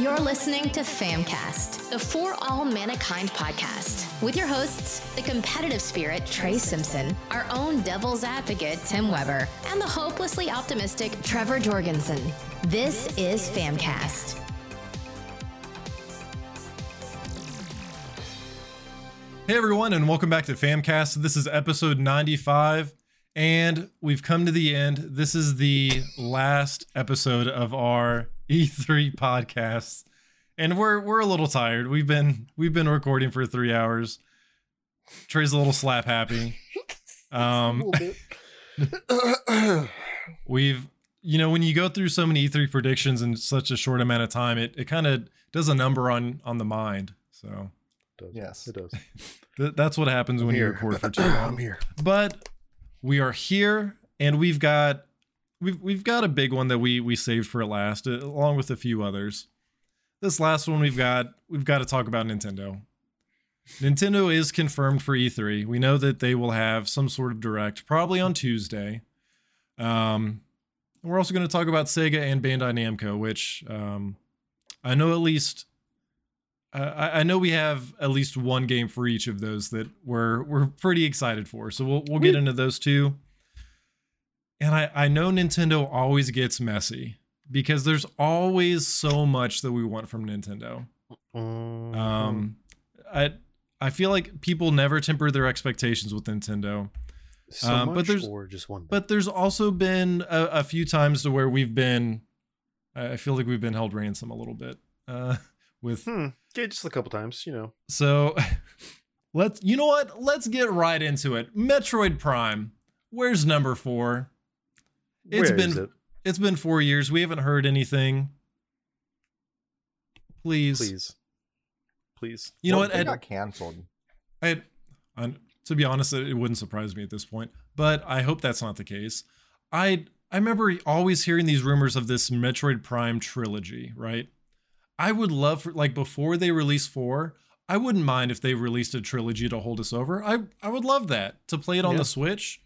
You're listening to Famcast, the For All Mankind podcast, with your hosts, the competitive spirit Trey Simpson, our own devil's advocate Tim Weber, and the hopelessly optimistic Trevor Jorgensen. This is Famcast. Hey everyone, and welcome back to Famcast. This is episode 95, and we've come to the end. This is the last episode of our E3 podcast, and we're we're a little tired. We've been we've been recording for three hours. Trey's a little slap happy. Um, we've you know when you go through so many E3 predictions in such a short amount of time, it it kind of does a number on on the mind. So does. Yes. it does. th- that's what happens when you record for too I'm here. But we are here, and we've got we've we've got a big one that we we saved for last, uh, along with a few others. This last one we've got we've got to talk about Nintendo. Nintendo is confirmed for E3. We know that they will have some sort of direct, probably on Tuesday. Um, we're also going to talk about Sega and Bandai Namco, which um, I know at least uh, I, I know we have at least one game for each of those that we're we're pretty excited for. So we'll we'll get into those two. And I I know Nintendo always gets messy because there's always so much that we want from Nintendo. Um, I I feel like people never temper their expectations with Nintendo. so um, much but there's- just one. But there's also been a, a few times to where we've been, I I feel like we've been held ransom a little bit. Uh, with hmm. Yeah, just a couple times. You know. so, let's you know what? Let's get right into it. Metroid Prime. Where's number four? It's Where been it? it's been four years. We haven't heard anything. Please, Please. Please. You know what? It got canceled. I, I, to be honest, it wouldn't surprise me at this point, but I hope that's not the case. I I remember always hearing these rumors of this Metroid Prime trilogy, right? I would love for like before they release 4, I wouldn't mind if they released a trilogy to hold us over. I I would love that to play it on Yeah. the Switch.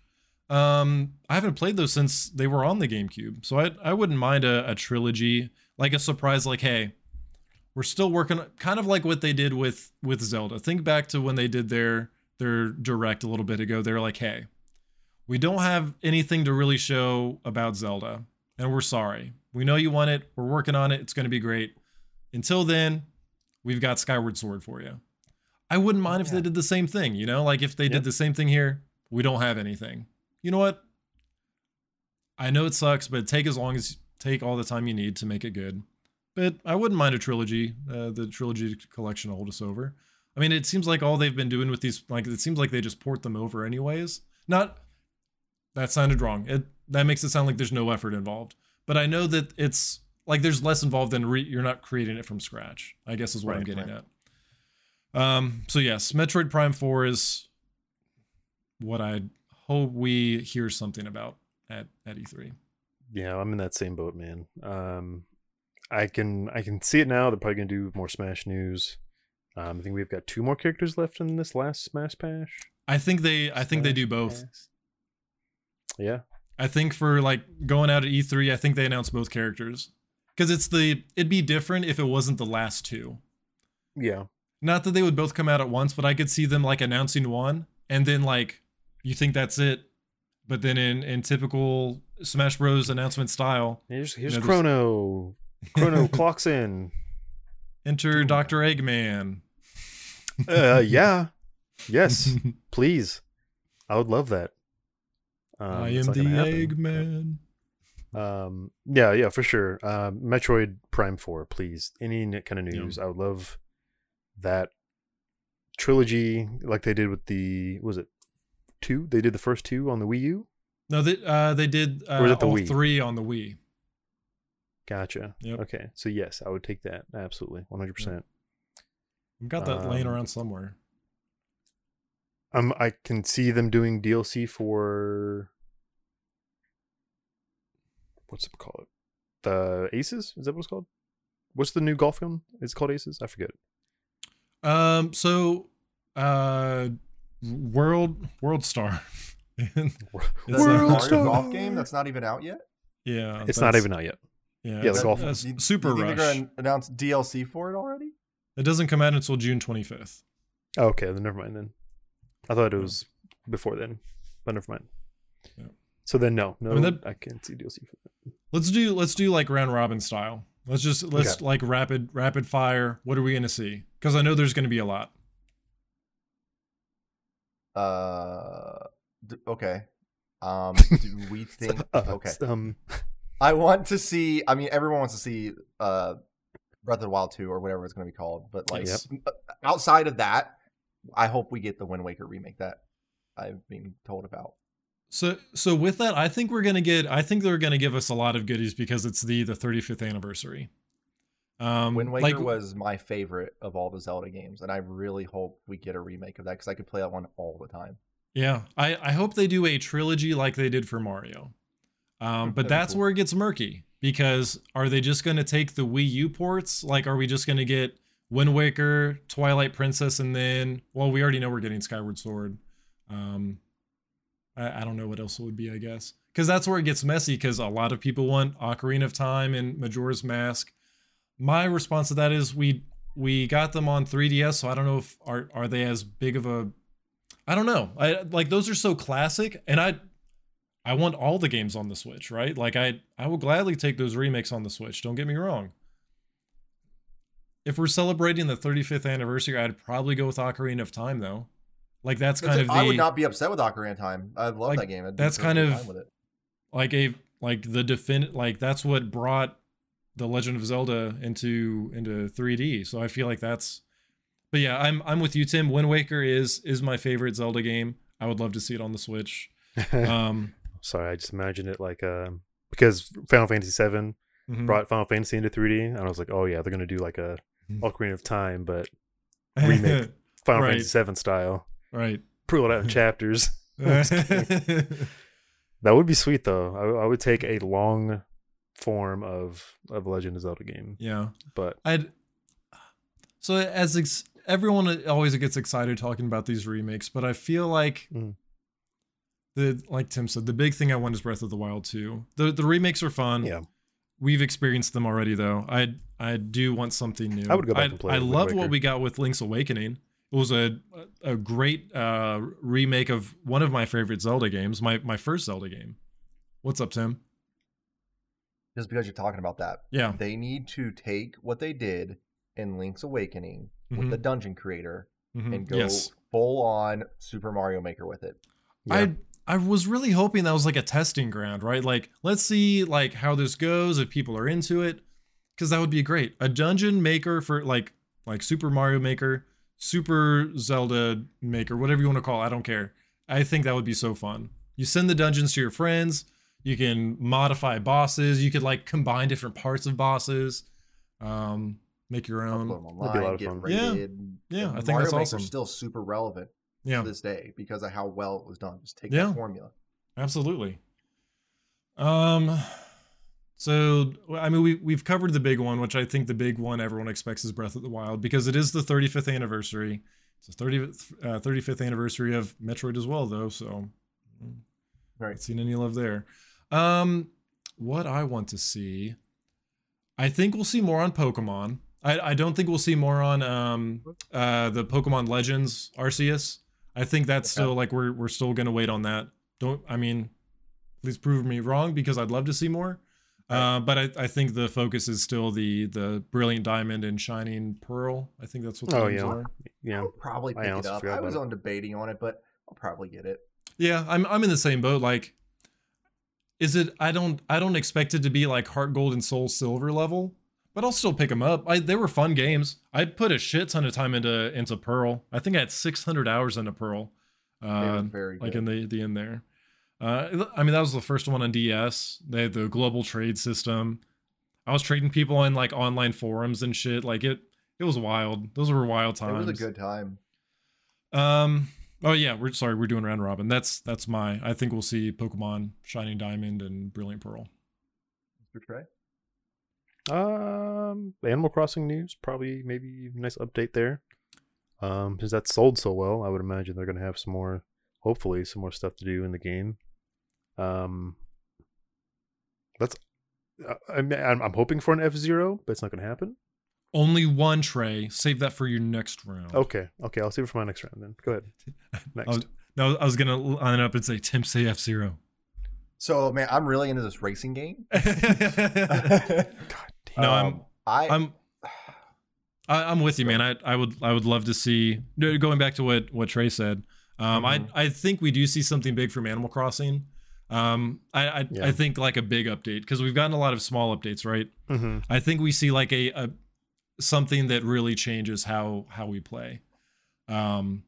Um I haven't played those since they were on the GameCube. So I I wouldn't mind a, a trilogy like a surprise like hey, we're still working kind of like what they did with with Zelda. Think back to when they did their their direct a little bit ago. They're like, "Hey, we don't have anything to really show about Zelda, and we're sorry. We know you want it. We're working on it. It's going to be great. Until then, we've got Skyward Sword for you." I wouldn't mind if they did the same thing, you know? Like if they Yep. did the same thing here, we don't have anything. You know what? I know it sucks, but take as long as take all the time you need to make it good but I wouldn't mind a trilogy, uh, the trilogy collection to hold us over. I mean, it seems like all they've been doing with these, like, it seems like they just port them over anyways. Not that sounded wrong. It that makes it sound like there's no effort involved. But I know that it's like there's less involved than re- you're not creating it from scratch. I guess is what I'm getting right. at. Um. So yes, Metroid Prime Four is what I hope we hear something about at at E E3. Yeah, I'm in that same boat, man. Um, I can I can see it now. They're probably gonna do more Smash news. Um, I think we've got two more characters left in this last Smash Pash. I think they I think they do both. Pass. Yeah. I think for like going out at E3, I think they announced both characters because it's the it'd be different if it wasn't the last two. Yeah. Not that they would both come out at once, but I could see them like announcing one and then like you think that's it, but then in in typical Smash Bros announcement style, Here's here's No, there's- Chrono. Chrono clocks in. enter Doctor Eggman. Uh, yeah. Yes. Please. I would love that. Um, I am the Eggman. but, Um, yeah, yeah, for sure. Um, Metroid Prime Four, please. Any kind of Yeah. news, I would love that trilogy, like they did with the was it two? They did the first two on the Wii U. No, they uh they did uh, all Wii? three on the Wii. Gotcha. Yep. Okay, so yes, I would take that absolutely, one hundred percent. I've got that laying Um, around somewhere. Um, I can see them doing DLC for what's it called? The Aces? Is that what it's called? What's the new golf game? It's called Aces. I forget. Um. So, uh, World World Star. The It's World Star. golf game that's not even out yet. yeah, It's not even out yet. Yeah, Yeah, it's, the golf it's Do you- Super you Rush. They're gonna announce DLC for it already. It doesn't come out until June 25th. Oh, okay, then never mind then. I thought it was before then, but never mind. Yeah. So then no, no, I, mean, that- can't see DLC for that. Let's do let's do like round robin style. Let's just let's like rapid rapid fire. What are we gonna see? Because I know there's gonna be a lot. Uh, d- okay. Um, do we think? Uh, Okay, Um, I want to see. I mean, everyone wants to see uh, Breath of the Wild two or whatever it's going to be called. But like Yep. uh, outside of that, I hope we get the Wind Waker remake that I've been told about. So so with that, I think we're gonna get. I think they're gonna give us a lot of goodies because it's the the 35th anniversary. Um, Wind Waker like was my favorite of all the Zelda games, and I really hope we get a remake of that because I could play that one all the time. yeah. I I hope they do a trilogy like they did for Mario. Um, but that's cool. where it gets murky because are they just gonna take the Wii U ports? Like, are we just gonna get Wind Waker, Twilight Princess, and then well, we already know we're getting Skyward Sword. Um, I, I don't know what else it would be, I guess. Because that's where it gets messy, because a lot of people want Ocarina of Time and Majora's Mask. My response to that is we we got them on 3DS, so I don't know if are are they as big of a I don't know. I like those are so classic, and I I want all the games on the Switch, right? Like I I will gladly take those remakes on the Switch. Don't get me wrong. If we're celebrating the 35th anniversary, I'd probably go with Ocarina of Time though. Like that's kind of the I would not be upset with Ocarina of Time. I love Like, that game. I'd that's kind of- with it. like a like the defin like that's what brought the Legend of Zelda into into 3D. So I feel like that's but yeah, I'm I'm with you Tim. Wind Waker is is my favorite Zelda game. I would love to see it on the Switch. Um Sorry, I just imagined it like um because Final Fantasy VII mhm. brought Final Fantasy into 3D, and I was like, oh yeah, they're gonna do like a Mhm. Ocarina of Time, but remake. Final Right. Fantasy VII style, right. pull it out in chapters. That would be sweet though. I, I would take a long form of of Legend of Zelda game, yeah. but I'd so as ex- everyone always gets excited talking about these remakes, but I feel like Mm. the like Tim said, the big thing I want is Breath of the Wild 2. The the remakes are fun. yeah, We've experienced them already though. I I do want something new. I would go back and play I love what we got with Link's Awakening. It was a a great uh, remake of one of my favorite Zelda games, my my first Zelda game. What's up, Tim? Just because you're talking about that, Yeah. they need to take what they did in Link's Awakening Mhm. with the dungeon creator Mhm. and go Yes. full on Super Mario Maker with it. yeah. I I was really hoping that was like a testing ground, right? Like let's see like how this goes if people are into it cuz that would be great. A dungeon maker for like like Super Mario Maker, Super Zelda Maker, whatever you want to call it, I don't care. I think that would be so fun. You send the dungeons to your friends, you can modify bosses, you could like combine different parts of bosses. Um make your own. them be a online, lot of get fun. Yeah. Yeah, and I think Mario that's awesome. still super relevant Yeah. to this day because of how well it was done. Just take Yeah. that formula. Absolutely. Um so I mean we we've covered the big one, which I think the big one everyone expects is Breath of the Wild because it is the 35th anniversary. It's the 30th uh, 35th anniversary of Metroid as well though, so Right. not seen any love there. Um what I want to see I think we'll see more on Pokemon. I, I don't think we'll see more on um uh the Pokemon Legends Arceus. I think that's Okay. still like we're we're still gonna wait on that. Don't I mean please prove me wrong because I'd love to see more. Uh, but I, I think the focus is still the the brilliant diamond and shining pearl. I think that's what the Oh, names yeah. are. yeah. I'll probably I pick it up. I was about on debating on it, but I'll probably get it. Yeah, I'm I'm in the same boat. Like, is it? I don't I don't expect it to be like Heart Gold and Soul Silver level, but I'll still pick them up. I they were fun games. I put a shit ton of time into into Pearl. I think I had 600 hours into Pearl. Uh, very like in the the end there. Uh, I mean that was the first one on DS. They had the global trade system. I was trading people in like online forums and shit. Like it it was wild. Those were wild times. it was a good time. Um. Oh yeah, we're sorry. We're doing round robin. That's that's my. I think we'll see Pokemon Shining Diamond and Brilliant Pearl. Mr. Trey? Um, Animal Crossing news probably maybe nice update there. Um, since that sold so well, I would imagine they're gonna have some more, hopefully, some more stuff to do in the game. Um, that's Uh, I mean, I'm, I'm hoping for an F Zero, but it's not going to happen. Only one Trey. Save that for your next round. Okay, okay, I'll save it for my next round then. Go ahead. I Next. was, no, I was gonna line up and say Tim say F Zero. So man, I'm really into this racing game. no, I'm Um, I I'm I, I'm with you, man. I I would I would love to see going back to what what Trey said. Um, Mhm. I I think we do see something big from Animal Crossing. Um, I I, Yeah. I think like a big update because we've gotten a lot of small updates, right? Mm-hmm. I think we see like a, a something that really changes how how we play. Um,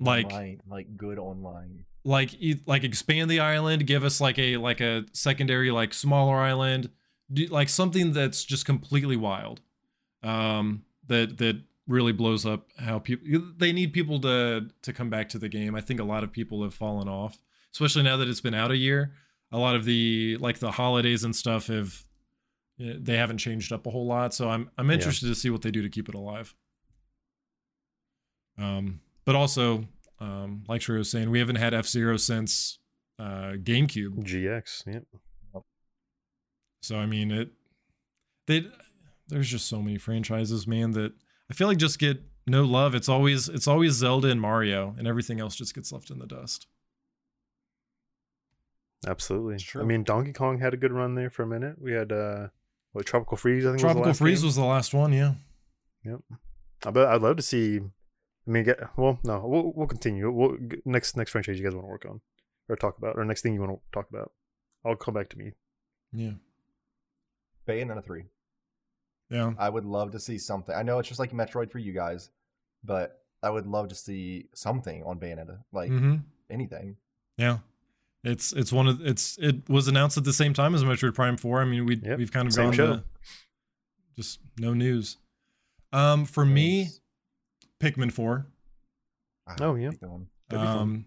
like online, like good online. like like expand the island give us like a like a secondary like smaller island do, like something that's just completely wild um that that really blows up how people they need people to to come back to the game i think a lot of people have fallen off especially now that it's been out a year a lot of the like the holidays and stuff have they haven't changed up a whole lot so i'm i'm Yeah. interested to see what they do to keep it alive um but also um like Shreya was saying we haven't had f-zero since uh gamecube GX. Yep. so I mean it they there's just so many franchises, man, that I feel like just get no love. It's always it's always Zelda and Mario and everything else just gets left in the dust. Absolutely. It's I mean, Donkey Kong had a good run there for a minute. We had uh, what Tropical Freeze. I think Tropical was the last Freeze game. was the last one, yeah. Yep. I bet I'd love to see. I mean, get well. No, we'll we'll continue. We'll, next next franchise you guys want to work on or talk about, or next thing you want to talk about. I'll come back to me. Yeah. Bayonetta three. Yeah. I would love to see something. I know it's just like Metroid for you guys, but I would love to see something on Bayonetta, like hmm anything. Yeah. It's it's one of it's it was announced at the same time as Metroid Prime 4. I mean, we Yep, we've kind of same gone show. to just no news. Um for me, Pikmin 4. Ah, Oh, yeah. take that one. That'd be fun. Um,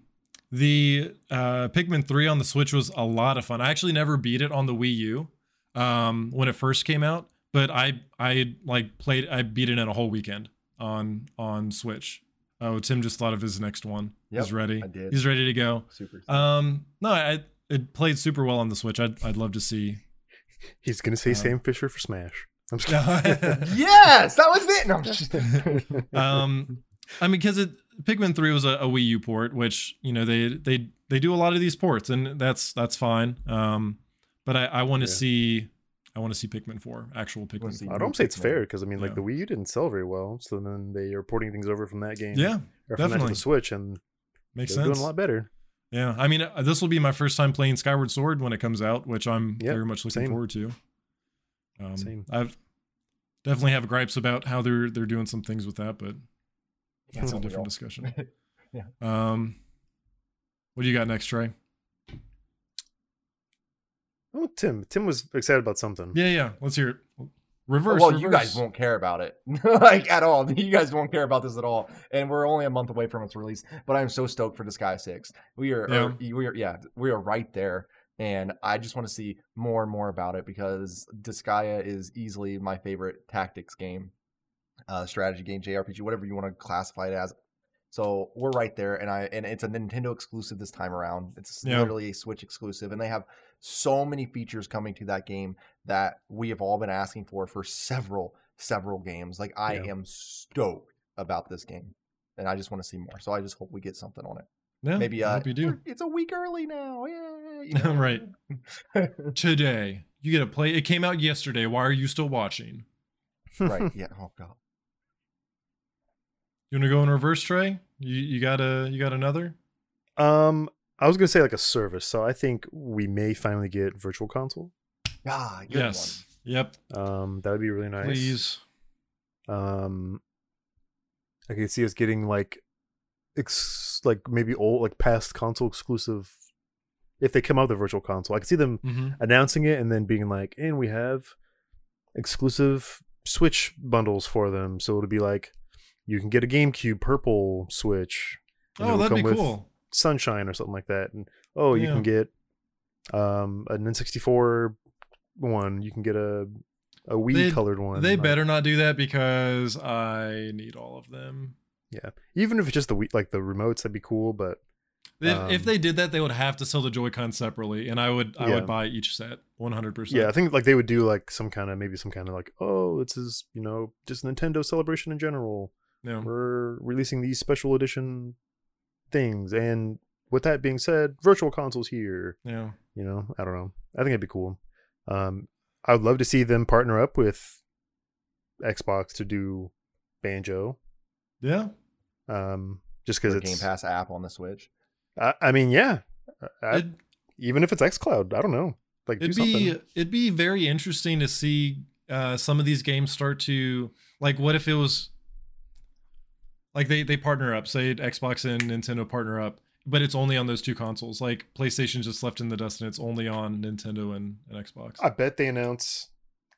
the uh, Pikmin 3 on the Switch was a lot of fun. I actually never beat it on the Wii U um, when it first came out, but I I like played I beat it in a whole weekend on on Switch. Oh, Tim just thought of his next one. He's ready. I did. He's ready to go. Super. Um, no, I it played super well on the Switch. I'd I'd love to see. He's gonna say Um, Sam Fisher for Smash. I'm just kidding. yes, that was it. No, I'm just um i mean because it pikmin 3 was a, a wii u port which you know they they they do a lot of these ports and that's that's fine um but i i want to Yeah. see i want to see pikmin 4 actual wanna pikmin see 4 I don't say it's fair because I mean, like Yeah. the Wii U didn't sell very well, so then they are porting things over from that game, yeah or from that to definitely. the Switch, and makes sense doing a lot better. yeah i mean uh, this will be my first time playing skyward sword when it comes out which i'm Yep, very much looking same. forward to um Same. i've definitely have gripes about how they're they're doing some things with that but that's a different discussion Yeah. um what do you got next trey Oh, Tim. Tim was excited about something. Yeah, yeah. Let's hear it. Reverse. well, you guys won't care about it, like at all. You guys won't care about this at all, and we're only a month away from its release. But I'm so stoked for Disgaea Six. We are, Yeah. or- we are, yeah, we are right there, and I just want to see more and more about it because Disgaea is easily my favorite tactics game, uh, strategy game, JRPG, whatever you want to classify it as. So we're right there, and I and it's a Nintendo exclusive this time around. It's Yeah. literally a Switch exclusive, and they have so many features coming to that game that we have all been asking for for several several games. Like I am stoked about this game, and I just want to see more. So I just hope we get something on it. Yeah, Maybe I uh, hope you do. It's a week early now. Yeah, you know? Right. Today, you get to play. It came out yesterday. Why are you still watching? right. Yeah. Oh god. You want to go in reverse, Trey? You you got a you got another? Um, I was gonna say like a service, so I think we may finally get Virtual Console. Ah, good yes. Yep. Um, that would be really nice. Please. Um, I could see us getting like, ex- like maybe old, like past console exclusive. If they come out with a virtual console, I could see them hmm announcing it and then being like, and we have exclusive Switch bundles for them. So it'll be like, you can get a GameCube purple Switch. Oh, that'd be cool. Sunshine or something like that. And oh, you Yeah. can get um an N64 one. You can get a a Wii They- colored one. They better not do that because I need all of them. Yeah, even if it's just the Wii, like the remotes, that'd be cool. But If, Um, if they did that, they would have to sell the Joy-Con separately, and I would I Yeah. would buy each set 100. percent Yeah, I think like they would do like some kind of maybe some kind of like oh this is you know just Nintendo celebration in general. Yeah. We're releasing these special edition things, and with that being said, virtual consoles here. yeah. You know, I don't know. I think it'd be cool. Um, I would love to see them partner up with Xbox to do Banjo. Yeah. Um, just because The it's Game Pass app on the Switch. I, I mean, yeah. I, It, even if it's XCloud, I don't know. Like it'd be something. it'd be very interesting to see uh, some of these games start to like. What if it was like they they partner up? Say Xbox and Nintendo partner up, but it's only on those two consoles. Like PlayStation just left in the dust, and it's only on Nintendo and, and Xbox. I bet they announce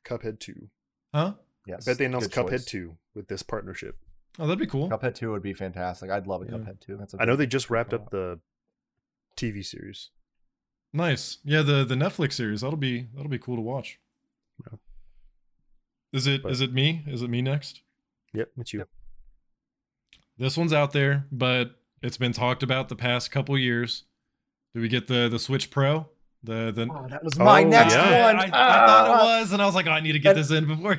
Cuphead two. Huh? Yes. I bet they announce Cuphead choice. two with this partnership. Oh, that'd be cool. Cuphead 2 would be fantastic. I'd love a Yeah. Cuphead 2. That's a I know they just wrapped up the TV series. Nice. Yeah, the the Netflix series that'll be that'll be cool to watch. Yeah. Is it is But- it me? Is it me next? Yep, it's you. Yep. This one's out there, but it's been talked about the past couple years. Do we get the the Switch Pro? The the Oh, that was Oh, my next yeah. one. I, I thought it uh, was, and I was like, oh, I need to get And- this in before.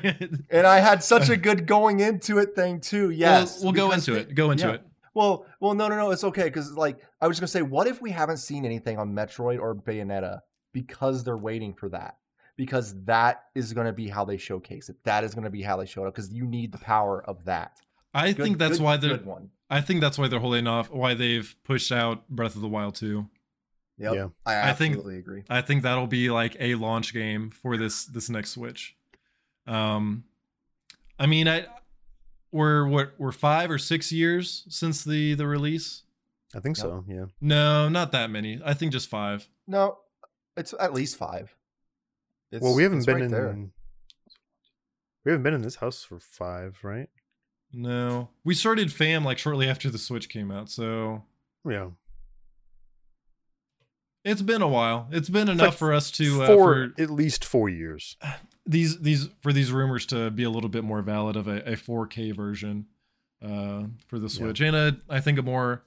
And I had such a good going into it thing too. Yes, we'll, we'll go into they- it. Go into yeah. it. Well, well, no, no, no. It's okay because like I was gonna say, what if we haven't seen anything on Metroid or Bayonetta because they're waiting for that? Because that is gonna be how they showcase it. That is gonna be how they show it up. Because you need the power of that. I Good- think that's good- why they're. good one. I think that's why they're holding off. Why they've pushed out Breath of the Wild 2. Yep. Yeah. I I think- absolutely agree. I think that'll be like a launch game for this this next Switch. Um, I mean, I we're what we're five or six years since the the release. I think Yep. so. Yeah. No, not that many. I think just five. No, it's at least five. It's, well, we haven't it's been right in. there. We haven't been in this house for five, right? No, we started Fam like shortly after the Switch came out, so Yeah. it's been a while. It's been enough like for us to uh, for at least four years. these these for these rumors to be a little bit more valid of a, a 4K version uh, for the Yeah. Switch, and a, I think a more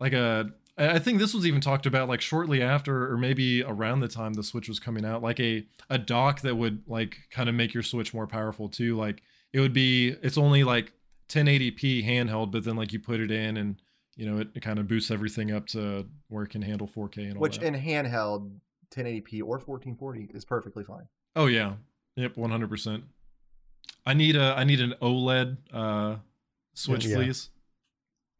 like a I think this was even talked about like shortly after or maybe around the time the Switch was coming out, like a a dock that would like kind of make your Switch more powerful too. Like it would be it's only like 1080p handheld, but then like you put it in and you know it, it kind of boosts everything up to where it can handle 4K and all Which that. in handheld, 1080p or 1440 is perfectly fine. Oh yeah. Yep, 100%. I need a I need an OLED uh switch Yeah. please.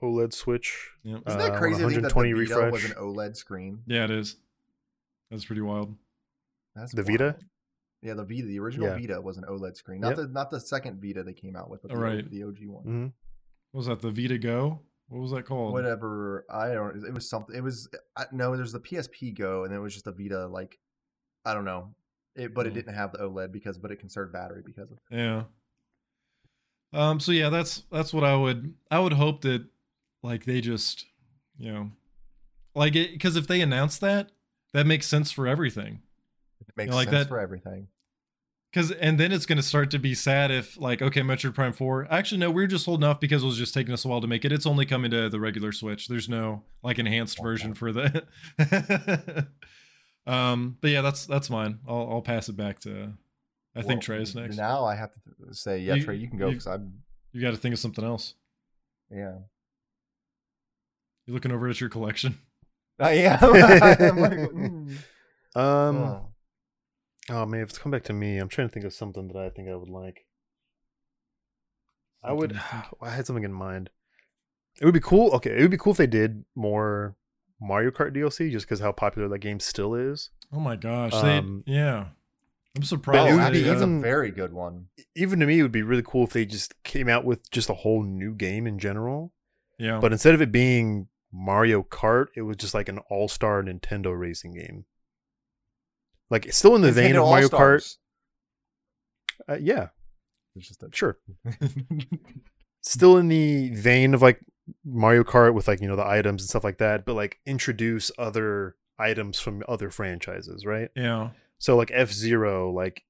OLED Switch. Yep. Isn't Uh, that crazy? to think that the 120 Vita was an OLED screen. Yeah, it is. That's pretty wild. That's The Vita? Yeah, the Vita, the original Yeah. Vita was an OLED screen, not Yep. the not the second Vita they came out with, but the, Right. the OG one. What was that? The Vita Go? What was that called? Whatever, I don't. It was something. It was I, no. There's the PSP Go, and then it was just a Vita. Like I don't know, it, but it Mm. didn't have the OLED because, but it conserved battery because of. Yeah. Um so yeah, that's that's what I would I would hope that like they just, you know, like it cuz if they announce that, that makes sense for everything. It makes like sense that- for everything. Cause and then it's gonna start to be sad if like okay Metroid Prime Four actually no we're just holding off because it was just taking us a while to make it it's only coming to the regular Switch there's no like enhanced version for the um but yeah that's that's mine I'll I'll pass it back to I think Well, Trey's next Now I have to say, yeah, You- Trey, you can go you- because I'm. you got to think of something else Yeah, you looking over at your collection I am. I'm like, mm, Um. oh. Oh man, if it's come back to me, I'm trying to think of something that I think I would like. I would. Something you think- I had something in mind. It would be cool. Okay, it would be cool if they did more Mario Kart DLC, just because how popular that game still is. oh my gosh Um, they yeah I'm it surprised would Oh, they, be actually, that's even- a very good one. Even to me, it would be really cool if they just came out with just a whole new game in general. yeah But instead of it being Mario Kart, it was just like an all-star Nintendo racing game. Like it's still in the vein of Mario Kart. All-Stars. Uh, yeah, It's just a sure. still in the vein of like Mario Kart with like you know the items and stuff like that, but like introduce other items from other franchises, right? yeah So like F Zero, like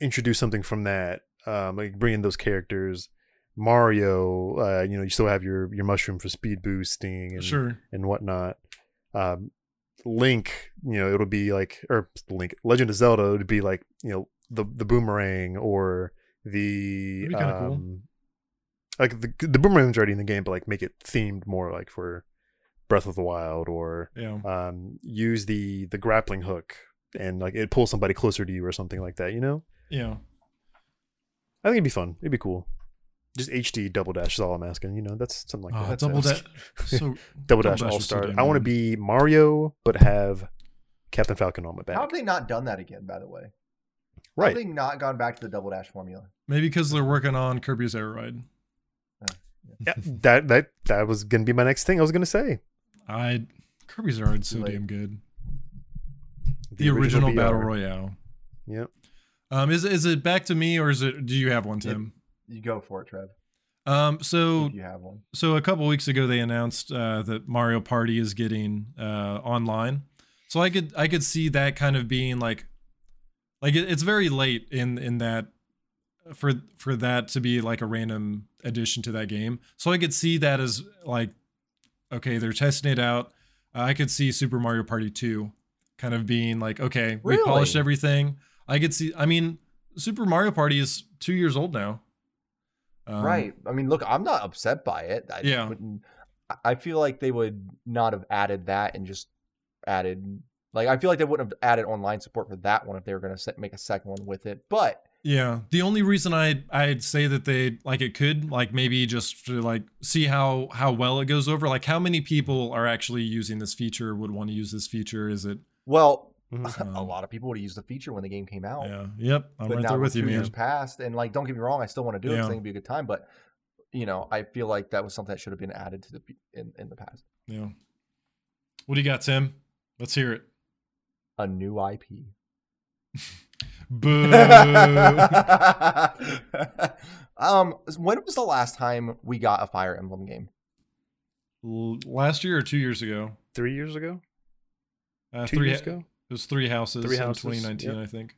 introduce something from that, um, like bring in those characters. Mario, uh, you know, you still have your your mushroom for speed boosting and Sure. and whatnot. Um, Link, you know, it'll be like or Link, Legend of Zelda, it'd be like you know the the boomerang or the kinda cool. um, like the the boomerang's already in the game, but like make it themed more like for Breath of the Wild or Yeah. um, use the the grappling hook and like it pulls somebody closer to you or something like that. You know, Yeah. I think it'd be fun. It'd be cool. Just HD double dash is all I'm asking. You know, that's something like Oh, that. double So- dash. So double dash Dash all star. I want to be Mario, but have Captain Falcon on my How have they not done that again? By the way, How Right. have they not gone back to the double dash formula? maybe because they're working on Kirby's Air Ride. Yeah, that that that was gonna be my next thing. I was gonna say I Kirby's Air Ride's so Too late. damn good. The, original, battle royale. Yep. Um, is is it back to me or is it? Do you have one, Tim? You go for it, Trev. Um, so you have one. so a couple weeks ago they announced uh, that Mario Party is getting uh, online. So I could I could see that kind of being like like it, it's very late in in that for for that to be like a random addition to that game. So I could see that as like okay, they're testing it out. Uh, I could see Super Mario Party 2 kind of being like okay, we polished everything. I could see I mean Super Mario Party is 2 years old now. Um, right. I mean, look, I'm not upset by it. I Yeah. wouldn't- I- I feel like they would not have added that and just added like I feel like they wouldn't have added online support for that one if they were going to make a second one with it. But Yeah, the only reason I I'd say that they like it could like maybe just to like see how how well it goes over. Like how many people are actually using this feature? Would want to use this feature? Is it? well, Mhm. a lot of people would have used the feature when the game came out. Yeah. Yep. I'm but right now there with with you, two man. years passed, and like, don't get me wrong, I still want to do it because Yeah. I think it'd be a good time. But you know, I feel like that was something that should have been added to the in in the past. Yeah. What do you got, Tim? Let's hear it. A new IP. Boo. um, when was the last time we got a Fire Emblem game? L- Last year or two years ago? Three years ago, Uh, two three years ha- ago. It was three houses. Three in Houses, 2019, yep. I think.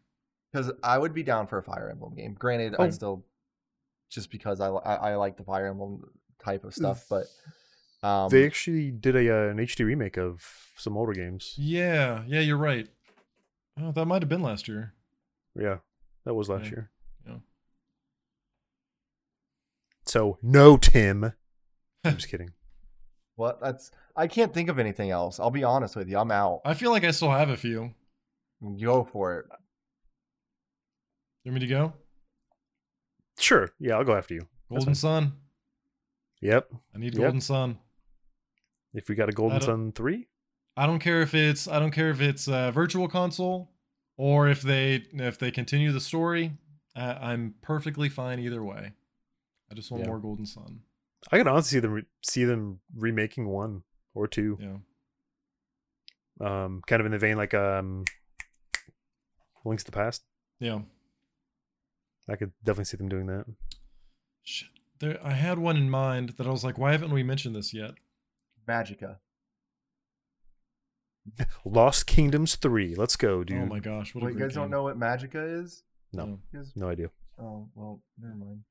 Because I would be down for a Fire Emblem game. Granted, Oh. I still just because I, I I like the Fire Emblem type of stuff, but um, they actually did a uh, an HD remake of some older games. Yeah. Yeah, you're right. Oh, that might have been last year. Yeah, that was last Yeah. year. Yeah. So no, Tim. I'm just kidding. What that's I can't think of anything else. I'll be honest with you, I'm out. I feel like I still have a few. Go for it. You want me to go? Sure. Yeah, I'll go after you. Golden. Sun. Yep. I need Yep. Golden Sun. If we got a Golden Sun three, I don't care if it's I don't care if it's a virtual console or if they if they continue the story. I, I'm perfectly fine either way. I just want Yeah. more Golden Sun. I can honestly see them re- see them remaking one or two. Yeah. Um, kind of in the vein like um, Links to the Past. Yeah. I could definitely see them doing that. Shit. There, I had one in mind that I was like, why haven't we mentioned this yet? Magica. Lost Kingdoms three. Let's go, dude. Oh my gosh! What Wait, you great guys don't know what Magica is? No. No. No idea. Oh well, never mind.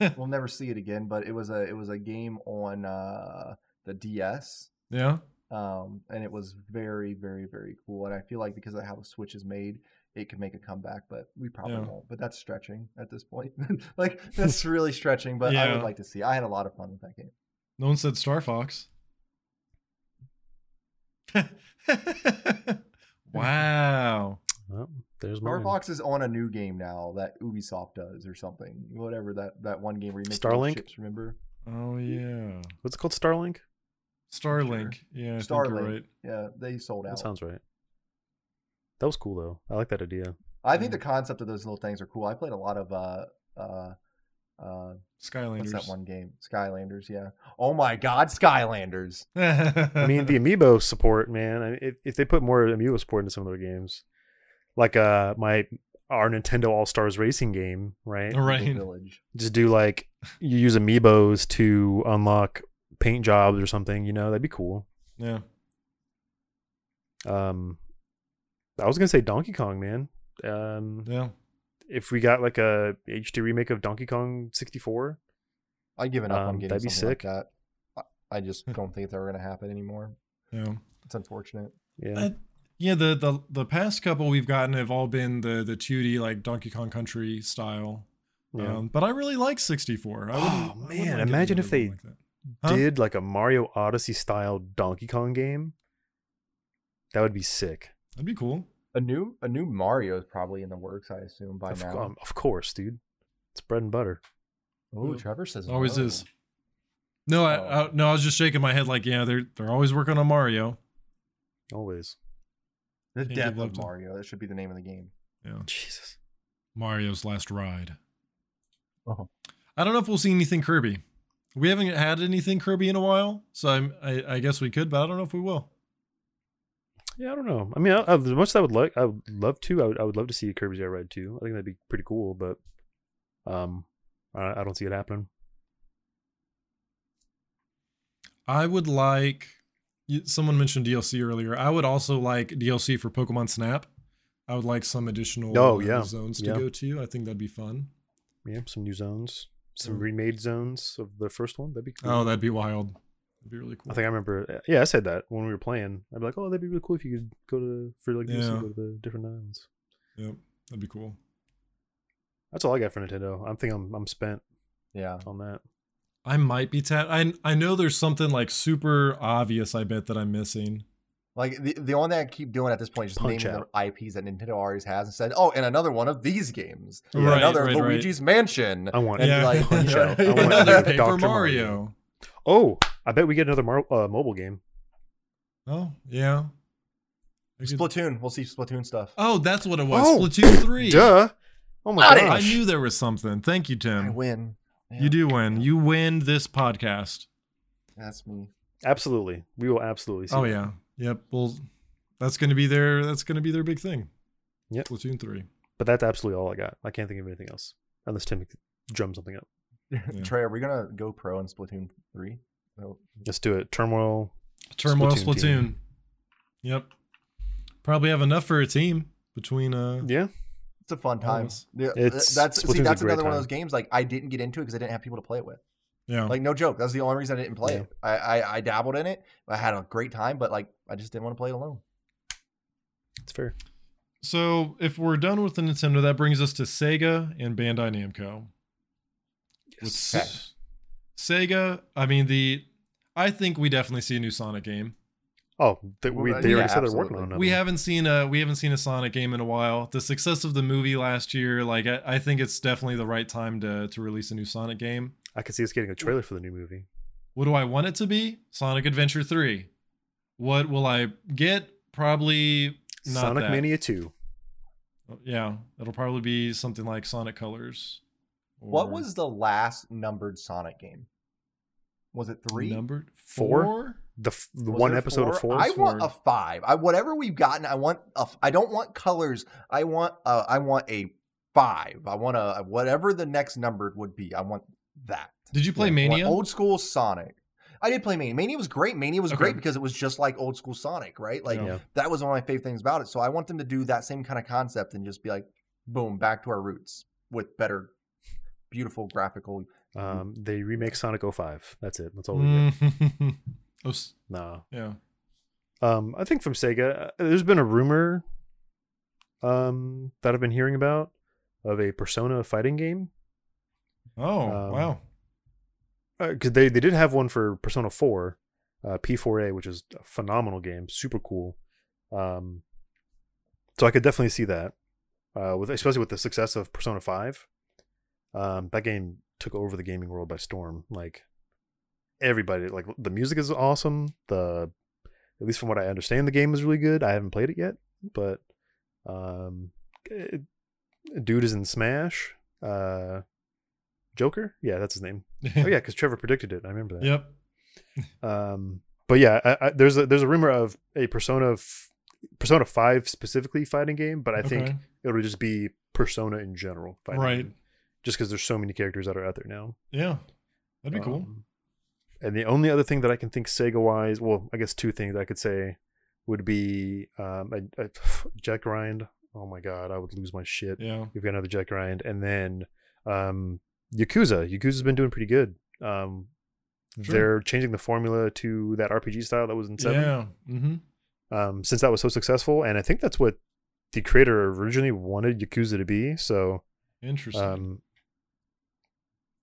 we'll never see it again. But it was a it was a game on uh, the DS, Yeah. um, and it was very very very cool. And I feel like because of how the Switch is made, it could make a comeback. But we probably Yeah. won't. But that's stretching at this point. like that's really stretching. But I would like to see. I had a lot of fun with that game. No one said Star Fox. wow. Oh, there's Star mine. Fox is on a new game now that Ubisoft does or something. Whatever that that one game where you make Starlink? ships. Remember? Oh yeah. What's it called? Starlink. Starlink. Yeah, I Starlink. right. Yeah, they sold That out. sounds right. That was cool though. I like that idea. I think Yeah. the concept of those little things are cool. I played a lot of uh uh uh Skylanders. what's that one game? Skylanders, yeah. Oh my god, Skylanders. I mean, the amiibo support, man. I- If, if they put more amiibo support into some of their games, like uh my our Nintendo All Stars Racing game, right? All right. Little Village. Just do like you use amiibos to unlock paint jobs or something. You know, that'd be cool. Yeah. Um, I was gonna say Donkey Kong, man. Um, Yeah. if we got like a HD remake of Donkey Kong 64, I given up on Um, getting that'd be something sick. like that. I- I just don't think it's ever going to happen anymore. Yeah. It's unfortunate. Yeah. Yeah, the, the the past couple we've gotten have all been the the 2D like Donkey Kong Country style. yeah. Um, but I really like 64. I Oh, wouldn't, I man, imagine if they like. Huh? Did like a Mario Odyssey style Donkey Kong game? That would be sick. That'd be cool. A new a new Mario is probably in the works. I assume by Of, now. um, of course, dude. It's bread and butter. oh, Trevor says Always no. is. No, I, Oh. I no, I was just shaking my head like, yeah, they're they're always working on Mario. Always. The Can't death of to- Mario. That should be the name of the game. Yeah, Jesus. Mario's last ride. Uh-huh. I don't know if we'll see anything Kirby. We haven't had anything Kirby in a while, so I'm, I I guess we could, but I don't know if we will. Yeah, I don't know. I mean, I, I, as much as I would like, I would love to. I would, I would love to see Kirby's Air Ride too. I think that'd be pretty cool, but um, I, I don't see it happening. I would like. You- Someone mentioned DLC earlier. I would also like DLC for Pokemon Snap. I would like some additional Oh, uh, yeah. zones to Yeah. go to. I think that'd be fun. Yeah, some new zones, some Mm. remade zones of the first one. That'd be cool. Oh, that'd be wild. That'd be really cool. I think I remember. Yeah, I said that when we were playing. I'd be like, "Oh, that'd be really cool if you could go to for like DLC, Yeah. go to the different islands." Yep, that'd be cool. That's all I got for Nintendo. I'm thinking I'm I'm spent Yeah. on that. I might be ta- I I know there's something like super obvious. I bet that I'm missing. Like the, the only thing I keep doing at this point is just Punch naming the IPs that Nintendo already has and said, oh, and another one of these games. Yeah. Right, another right, right. Luigi's Mansion. I want And Yeah. like, Punch you know, Out. I want Another Dr. Paper Mario. Mario. Oh, I bet we get another Mar- uh, mobile game. Oh yeah. Splatoon. We'll see Splatoon stuff. Oh, that's what it was. Oh, Splatoon three. Duh. Oh my Got it. gosh. I knew there was something. Thank you, Tim. I Tim. Win. You do win. You win this podcast. That's me. Absolutely. We will absolutely see. Oh that. yeah. Yep. Well, that's gonna be their that's gonna be their big thing. Yep. Splatoon three. But that's absolutely all I got. I can't think of anything else. Unless Tim could drum something up. Trey, are we gonna go pro in Splatoon three? No. Let's do it. Turmoil. Turmoil Splatoon Splatoon. Yep. Probably have enough for a team between uh Yeah. It's a fun time. Almost. Yeah, It's- that's see, Splatoon's a that's great another one of those games. Like I didn't get into it because I didn't have people to play it with. yeah. Like no joke. That's the only reason I didn't play Yeah. it. I, I I dabbled in it. I had a great time, but like I just didn't want to play it alone. It's fair. So if we're done with the Nintendo, that brings us to Sega and Bandai Namco. Yes. S- Sega, I mean the I think we definitely see a new Sonic game. Oh, they, we, they yeah, already said they're working on another We one. haven't seen a we haven't seen a Sonic game in a while. The success of the movie last year, like I, I think it's definitely the right time to to release a new Sonic game. I could see us getting a trailer for the new movie. What do I want it to be? Sonic Adventure 3. What will I get? Probably not Sonic that. Mania 2. Yeah, it'll probably be something like Sonic Colors. What was the last numbered Sonic game? Was it three? numbered Four? four? The, f- the one there episode of four. I want Four. a five. I whatever we've gotten. I want a. f- I don't want colors. I want. Uh, I want a five. I want a whatever the next numbered would be. I want that. Did you play I want Mania? old school Sonic. I did play Mania. Mania was great. Mania was Okay. great because it was just like old school Sonic, right? Like Yeah. Yeah. that was one of my favorite things about it. So I want them to do that same kind of concept and just be like, boom, back to our roots with better, beautiful graphical. Um, they remake Sonic 05. That's it. That's all we get. Oh, Nah. yeah. Um, I think from Sega, uh, there's been a rumor um, that I've been hearing about of a Persona fighting game. Oh, Um, wow. Because they, they did have one for Persona 4, uh, P4A, which is a phenomenal game, super cool. Um, so I could definitely see that, uh, with especially with the success of Persona 5. Um, that game took over the gaming world by storm. Like everybody, like the music is awesome. The at least from what I understand, the game is really good. I haven't played it yet, but um, it- dude is in Smash. Uh, Joker, yeah, that's his name. Oh yeah, because Trevor predicted it. I remember that. Yep. Um, but yeah, I, I, there's a there's a rumor of a Persona f- Persona Five specifically fighting game, but I think it'll just be Persona in general. Fighting Right. game, just because there's so many characters that are out there now. Yeah. That'd be cool. And the only other thing that I can think Sega wise, well, I guess two things I could say would be um, a, a Jet Grind. Oh my god, I would lose my shit. Yeah. We've got another Jet Grind, and then um, Yakuza. Yakuza's been doing pretty good. Um, Sure. they're changing the formula to that RPG style that was in seven. Yeah. Mm-hmm. Um, since that was so successful, and I think that's what the creator originally wanted Yakuza to be. So, Interesting. um,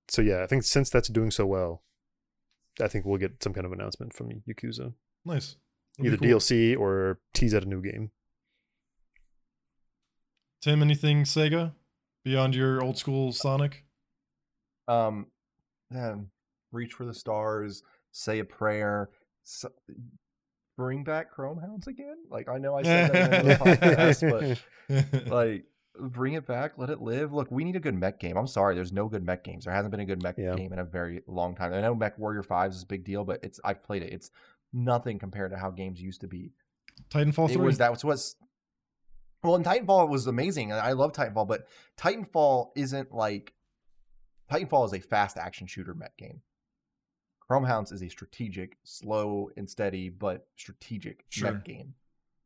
so yeah, I think since that's doing so well, I think we'll get some kind of announcement from Yakuza, nice. That'd either cool. DLC or tease at a new game. Tim, anything Sega beyond your old school Sonic? Um, um, reach for the stars, say a prayer, s bring back Chrome Hounds again. Like I know I said that in another podcast, but like bring it back, let it live. Look, we need a good mech game. I'm sorry, there's no good mech games. There hasn't been a good mech Yeah. game in a very long time. I know MechWarrior Five is a big deal, but it's I've played it. It's nothing compared to how games used to be. Titanfall It three. was that was what's well, and Titanfall was amazing. I love Titanfall, but Titanfall isn't like Titanfall is a fast action shooter mech game. Chrome Hounds is a strategic, slow and steady, but strategic Sure. mech game.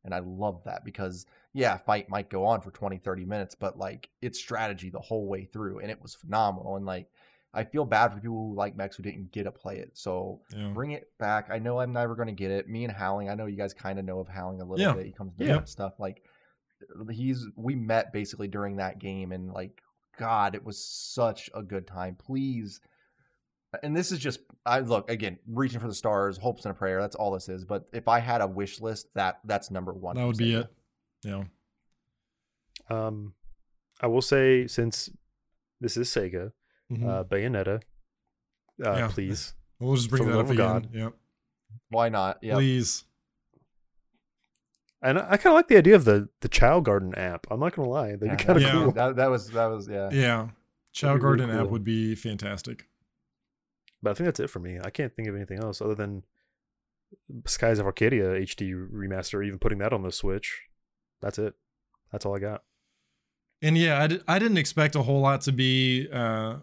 And I love that because, yeah, fight might go on for 20, 30 minutes, but like it's strategy the whole way through. And it was phenomenal. And like, I feel bad for people who like mechs who didn't get to play it. So yeah. bring it back. I know I'm never going to get it. Me and Howling, I know you guys kind of know of Howling a little Yeah. bit. He comes to Yeah. stuff. Like, he's, we met basically during that game and like, God, it was such a good time. Please. And this is just, I look again, reaching for the stars, hopes and a prayer. That's all this is. But if I had a wish list, that that's number one. That would be it. Yeah. Um, I will say since this is Sega, Mhm. uh, Bayonetta, uh, Yeah. please. we'll just bring for that up again. God. Yep. Why not? Yeah. Please. And I, I kind of like the idea of the the Chao Garden app. I'm not gonna lie, that'd Yeah, be kind of Yeah. cool. That, that was, that was, yeah. Yeah. Chao be really Garden app would be fantastic. But I think that's it for me. I can't think of anything else other than Skies of Arcadia HD remaster, even putting that on the Switch. That's it. That's all I got. And yeah, I, I didn't expect a whole lot to be, uh,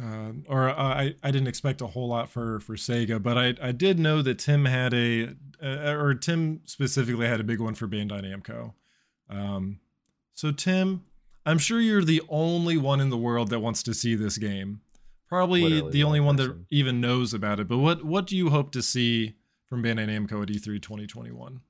uh, or uh, I, I didn't expect a whole lot for, for Sega, but I, I did know that Tim had a, uh, or Tim specifically had a big one for Bandai Namco. Um, so Tim, I'm sure you're the only one in the world that wants to see this game. Probably Literally the the only only one that even knows about it. But what, what do you hope to see from Bandai Namco at E E3 2021?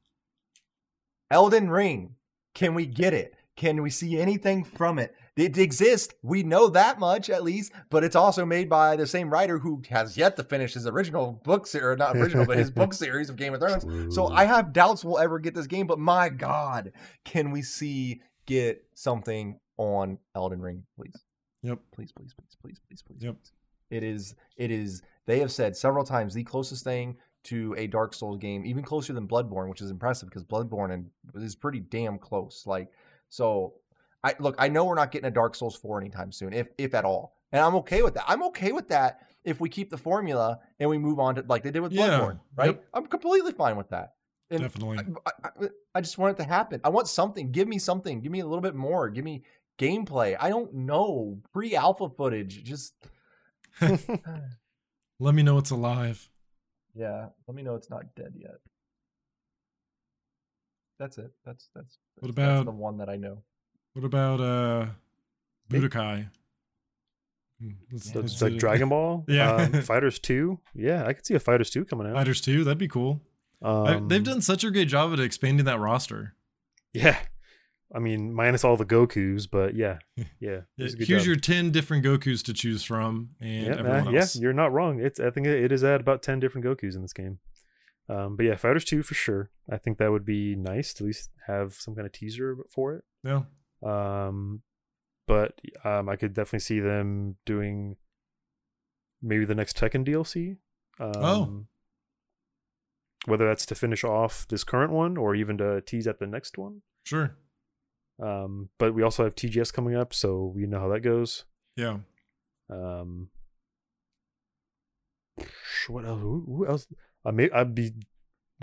Elden Ring. Can we get it? Can we see anything from it? It exists. We know that much at least, but it's also made by the same writer who has yet to finish his original book series, not original, but his book series of Game of Thrones. So I have doubts we'll ever get this game, but my God, can we see get something on Elden Ring, please? Yep. Please, please, please, please, please, please. Yep. please. It is, it is, they have said several times the closest thing to a Dark Souls game, even closer than Bloodborne, which is impressive because Bloodborne and is pretty damn close. Like, so I look, I know we're not getting a Dark Souls 4 anytime soon, if if at all. And I'm okay with that. I'm okay with that if we keep the formula and we move on to like they did with Yeah. Bloodborne, right? Yep. I'm completely fine with that. And Definitely. I, I, I just want it to happen. I want something. Give me something. Give me a little bit more. Give me gameplay. I don't know. Pre alpha footage. Just Let me know it's alive. yeah. Let me know it's not dead yet. That's it. That's that's. What that's- that's about- the one that I know? What about uh Budokai? Hmm, let's- Yeah. So it's like it. Dragon Ball, Yeah. um, FighterZ Two. Yeah, I could see a FighterZ Two coming out. FighterZ 2, that'd be cool. I- Um, they've done such a great job at expanding that roster. Yeah, I mean, minus all the Goku's, but yeah, yeah. Yeah, it's a good Here's your 10 different Gokus to choose from, and yeah, everyone uh, yeah, you're not wrong. It's I think it it is at about ten different Goku's in this game. Um, but yeah, FighterZ Two for sure. I think that would be nice to at least have some kind of teaser for it. Yeah. Um, but um, I could definitely see them doing maybe the next Tekken DLC. Um, Oh. Whether that's to finish off this current one or even to tease at the next one. Sure. Um, but we also have TGS coming up, so we know how that goes. Yeah. Um, what else? Who, who else? I may, I'd be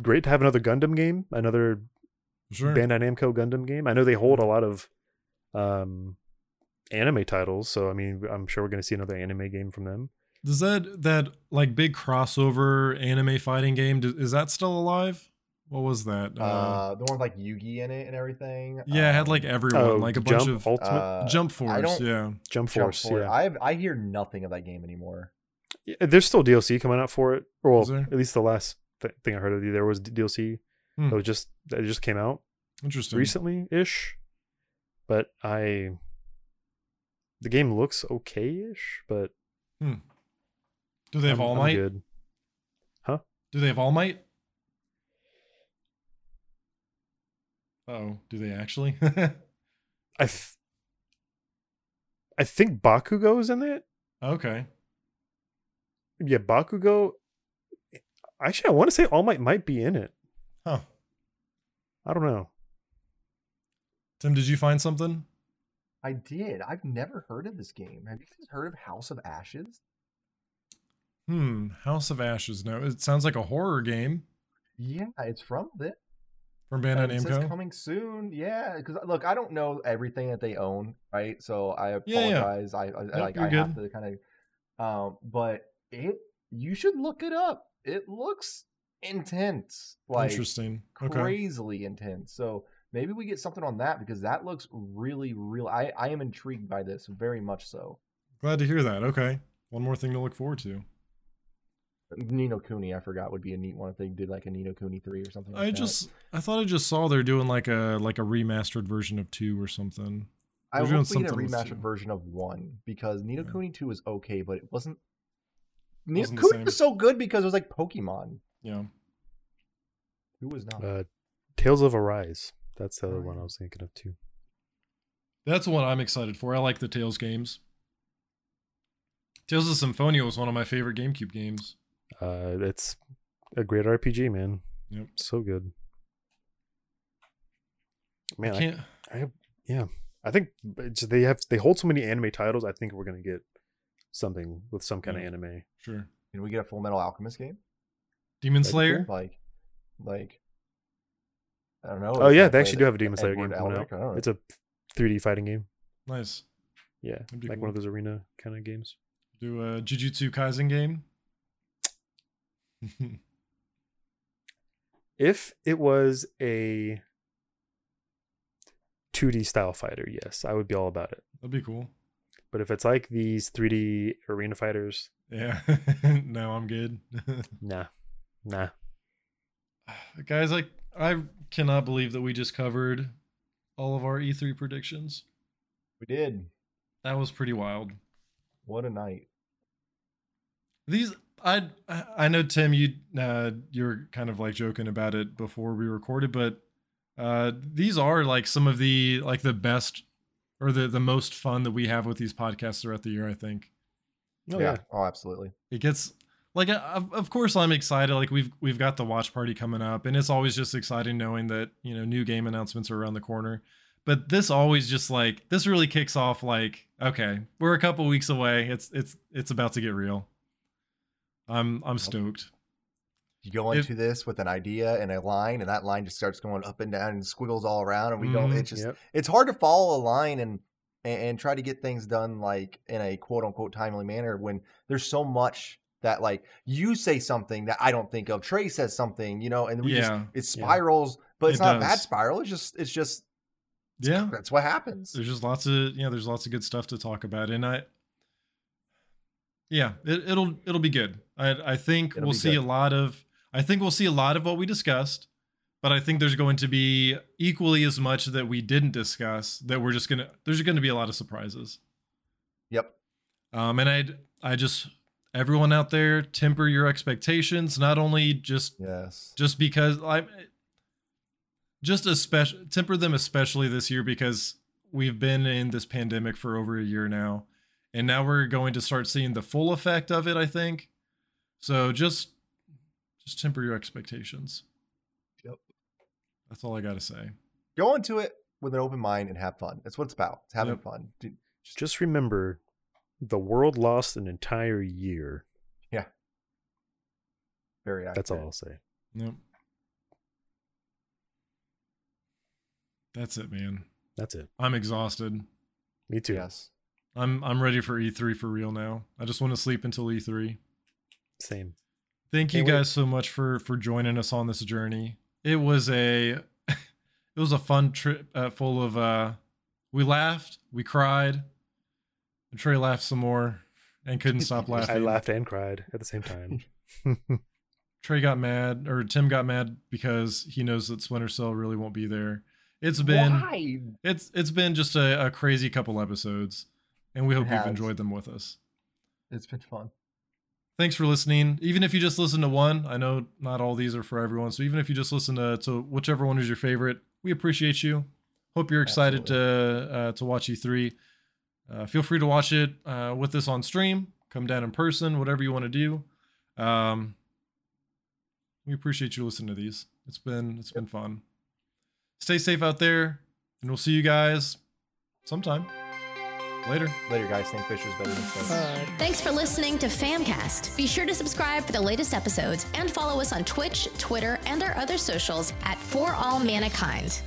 great to have another Gundam game, another Sure. Bandai Namco Gundam game. I know they hold a lot of um, anime titles, so I mean, I'm sure we're going to see another anime game from them. Does that that like big crossover anime fighting game is that still alive? What was that? Uh, Uh, the one with like Yugi in it and everything. yeah, it had like Um, everyone, Oh, like a Jump bunch of Ultimate uh, Jump I Force. don't- Yeah. Jump Jump Force. Force. yeah, I have, I hear nothing of that game anymore. Yeah, there's still DLC coming out for it. Or well, at least the last th- thing I heard of you, there was DLC Hmm. that was just that just came out Interesting. recently ish. But I, the game looks okay ish, but Do they have I'm- All I'm Might? good. Do they have All Might? Oh, do they actually? I, th- I think Bakugo's in it. okay. Yeah, Bakugo. Actually, I want to say All Might might be in it. Huh. I don't know. Tim, did you find something? I did. I've never heard of this game. Have you guys heard of House of Ashes? Hmm. House of Ashes. No, it sounds like a horror game Yeah, it's from it. From Bandai And it says Namco. coming soon. Yeah, because look, I don't know everything that they own, right? So I Yeah, yeah. apologize. I, I like I good. have to kind of, um, but it you should look it up. It looks intense, like Interesting. Okay. crazily intense. So maybe we get something on that because that looks really, real. I I am intrigued by this very much. So Glad to hear that. Okay. One more thing to look forward to. Nino Kuni, I forgot would be a neat one if they did like a Nino Kuni three or something. Like I that. just I thought I just saw they're doing like a like a remastered version of two or something. I They're doing hope we get a remastered version of one because Ni no Yeah. Kuni two was okay, but it wasn't. Ni no Wasn't Kuni was so good because it was like Pokemon. Yeah. Who was not? Uh, Tales of Arise. That's the other one yeah. I was thinking of too. That's the one I'm excited for. I like the Tales games. Tales of Symphonia was one of my favorite GameCube games. Uh, it's a great RPG, man. Yep. So good. Man, I I, can't I, yeah, I think it's, they have they hold so many anime titles. I think we're gonna get something with some kind Yeah. of anime. sure. Can we get a Fullmetal Alchemist game? Demon That'd be Slayer? Like, like, I don't know. Oh yeah, they actually do have a Demon Slayer Edward game coming out. Elric, I. It's a 3D fighting game. Nice. Yeah, like cool. one of those arena kind of games. Do a Jujutsu Kaisen game. If it was a 2D style fighter, yes, I would be all about it. That'd be cool. But if it's like these 3D arena fighters, Yeah. no, I'm good. nah, nah. Guys, I I cannot believe that we just covered all of our E3 predictions. we did. That was pretty wild. What a night. These I I know Tim you uh you're kind of like joking about it before we recorded but uh these are like some of the like the best or the the most fun that we have with these podcasts throughout the year I think. Oh yeah. yeah, Oh, absolutely. It gets like of, of course I'm excited like we've we've got the watch party coming up and it's always just exciting knowing that you know new game announcements are around the corner. But this always just like this really kicks off like okay, we're a couple weeks away. It's it's it's about to get real. I'm I'm stoked. You go If- into this with an idea and a line, and that line just starts going up and down and squiggles all around, and we don't. Mhm. It's just Yep. it's hard to follow a line and, and and try to get things done like in a quote unquote timely manner when there's so much that like you say something that I don't think of. Trey says something, you know, and we just Yeah. it spirals, but it's It not a bad spiral. It's just it's just Yeah. that's what happens. There's just lots of you know, there's lots of good stuff to talk about. And I yeah, it, it'll it'll be good. I I think It'll we'll see good. a lot of I think we'll see a lot of what we discussed, but I think there's going to be equally as much that we didn't discuss that we're just gonna there's gonna be a lot of surprises. Yep. Um, and I I just everyone out there temper your expectations. Not only just Yes. just because I just especially temper them especially this year because we've been in this pandemic for over a year now and now we're going to start seeing the full effect of it I think. So just just temper your expectations. Yep. That's all I got to say. Go into it with an open mind and have fun. That's what it's about. It's having Yep. fun. Dude, just, Just remember, the world lost an entire year. Yeah. Very accurate. That's all I'll say. Yep. That's it, man. That's it. I'm exhausted. Me too. Yes. I'm I'm ready for E3 for real now. I just want to sleep until E E3. Same. Thank you Can't wait. guys so much for for joining us on this journey. It was a it was a fun trip uh, full of uh we laughed, we cried, and Trey laughed some more, and couldn't stop laughing. I laughed and cried at the same time. Trey got mad, or Tim got mad because he knows that Splinter Cell really won't be there. It's been Why? it's it's been just a, a crazy couple episodes, and we hope you've enjoyed them with us. It's been fun. Thanks for listening. Even if you just listen to one, I know not all these are for everyone. So even if you just listen to, to whichever one is your favorite, we appreciate you. Hope you're excited to uh, to watch E3. Uh, feel free to watch it uh, with us on stream. Come down in person, whatever you want to do. Um, we appreciate you listening to these. It's been it's been fun. Stay safe out there, and we'll see you guys sometime later. Later, guys. Think Fisher's better than Finn. Thanks for listening to Famcast. Be sure to subscribe for the latest episodes and follow us on Twitch, Twitter, and our other socials at For All Mankind.